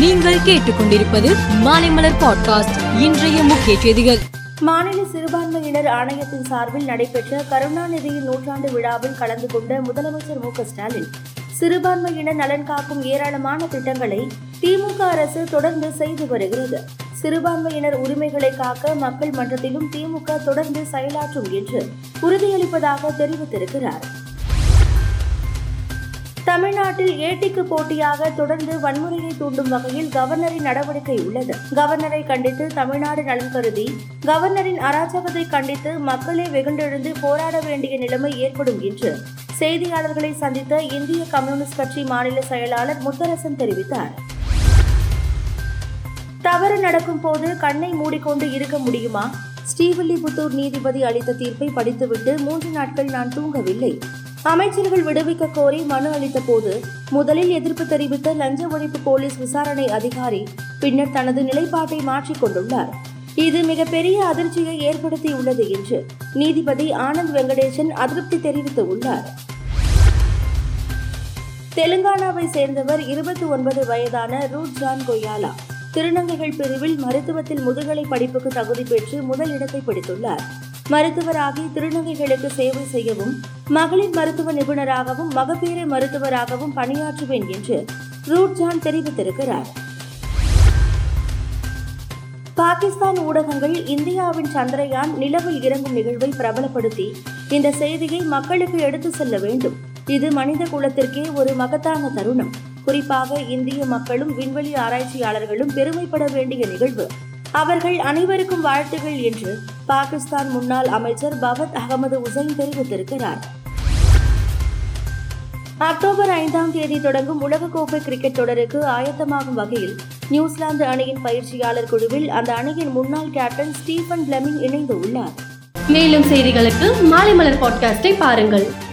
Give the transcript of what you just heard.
நீங்கள் கேட்டுக்கொண்டிருப்பது மாலைமலர் பாட்காஸ்ட். இன்றைய முக்கிய செய்திகள். மாநில சிறுபான்மையினர் ஆணையத்தின் சார்பில் நடைபெற்ற கருணாநிதியின் நூற்றாண்டு விழாவில் கலந்து கொண்ட முதலமைச்சர் மு ஸ்டாலின் சிறுபான்மையினர் நலன் காக்கும் ஏராளமான திட்டங்களை திமுக அரசு தொடர்ந்து செய்து வருகிறது. சிறுபான்மையினர் உரிமைகளை காக்க மக்கள் மன்றத்திலும் திமுக தொடர்ந்து செயலாற்றும் என்று உறுதியளிப்பதாக தெரிவித்திருக்கிறார். தமிழ்நாட்டில் ஏட்டிக்கு போட்டியாக தொடர்ந்து வன்முறையை தூண்டும் வகையில் கவர்னரின் நடவடிக்கை உள்ளது. கவர்னரை கண்டித்து தமிழ்நாடு நலன் கருதி கவர்னரின் அராஜகத்தை கண்டித்து மக்களே வெகுண்டெழுந்து போராட வேண்டிய நிலைமை ஏற்படும் என்று செய்தியாளர்களை சந்தித்த இந்திய கம்யூனிஸ்ட் கட்சி மாநில செயலாளர் முத்தரசன் தெரிவித்தார். தவறு நடக்கும் போது கண்ணை மூடிக்கொண்டு இருக்க முடியுமா? ஸ்ரீவில்லிபுத்தூர் நீதிபதி அளித்த தீர்ப்பை படித்துவிட்டு மூன்று நாட்கள் நான் தூங்கவில்லை. அமைச்சர்கள் விடுவிக்க கோரி மனு அளித்த போது முதலில் எதிர்ப்பு தெரிவித்த லஞ்ச ஒழிப்பு போலீஸ் விசாரணை அதிகாரி பின்னர் தனது நிலைப்பாட்டை மாற்றிக் கொண்டுள்ளார். இது மிகப்பெரிய அதிர்ச்சியை ஏற்படுத்தியுள்ளது என்று நீதிபதி ஆனந்த் வெங்கடேசன் அதிருப்தி தெரிவித்துள்ளார். தெலுங்கானாவை சேர்ந்தவர் இருபத்தி ஒன்பது வயதான ரூட் ஜான் கொய்யாலா திருநங்கைகள் பிரிவில் மருத்துவத்தில் முதுகலை படிப்புக்கு தகுதி பெற்று முதல் இடத்தை பிடித்துள்ளார். மருத்துவராகி திருநங்கைகளுக்கு சேவை செய்யவும் மகளிர் மருத்துவ நிபுணராகவும் மகப்பேறு மருத்துவராகவும் பணியாற்றுவேன் என்று ரூட்ஜான் தெரிவித்திருக்கிறார். பாகிஸ்தான் ஊடகங்கள் இந்தியாவின் சந்திரயான் நிலவில் இறங்கும் நிகழ்வை பிரபலப்படுத்தி இந்த செய்தியை மக்களுக்கு எடுத்து செல்ல வேண்டும். இது மனித குலத்திற்கே ஒரு மகத்தான தருணம். குறிப்பாக இந்திய மக்களும் விண்வெளி ஆராய்ச்சியாளர்களும் பெருமைப்பட வேண்டிய நிகழ்வு. அவர்கள் அனைவருக்கும் வாழ்த்துகள் என்று பாகிஸ்தான் முன்னாள் அமைச்சர் பவத் அகமது உசைன் தெரிவித்திருக்கிறார். அக்டோபர் ஐந்தாம் தேதி தொடங்கும் உலகக்கோப்பை கிரிக்கெட் தொடருக்கு ஆயத்தமாகும் வகையில் நியூசிலாந்து அணியின் பயிற்சியாளர் குழுவில் அந்த அணியின் முன்னாள் கேப்டன் ஸ்டீபன் பிளமிங் இணைந்து உள்ளார். மேலும் செய்திகளுக்கு மாலை மலர் பாட்காஸ்டை பாருங்கள்.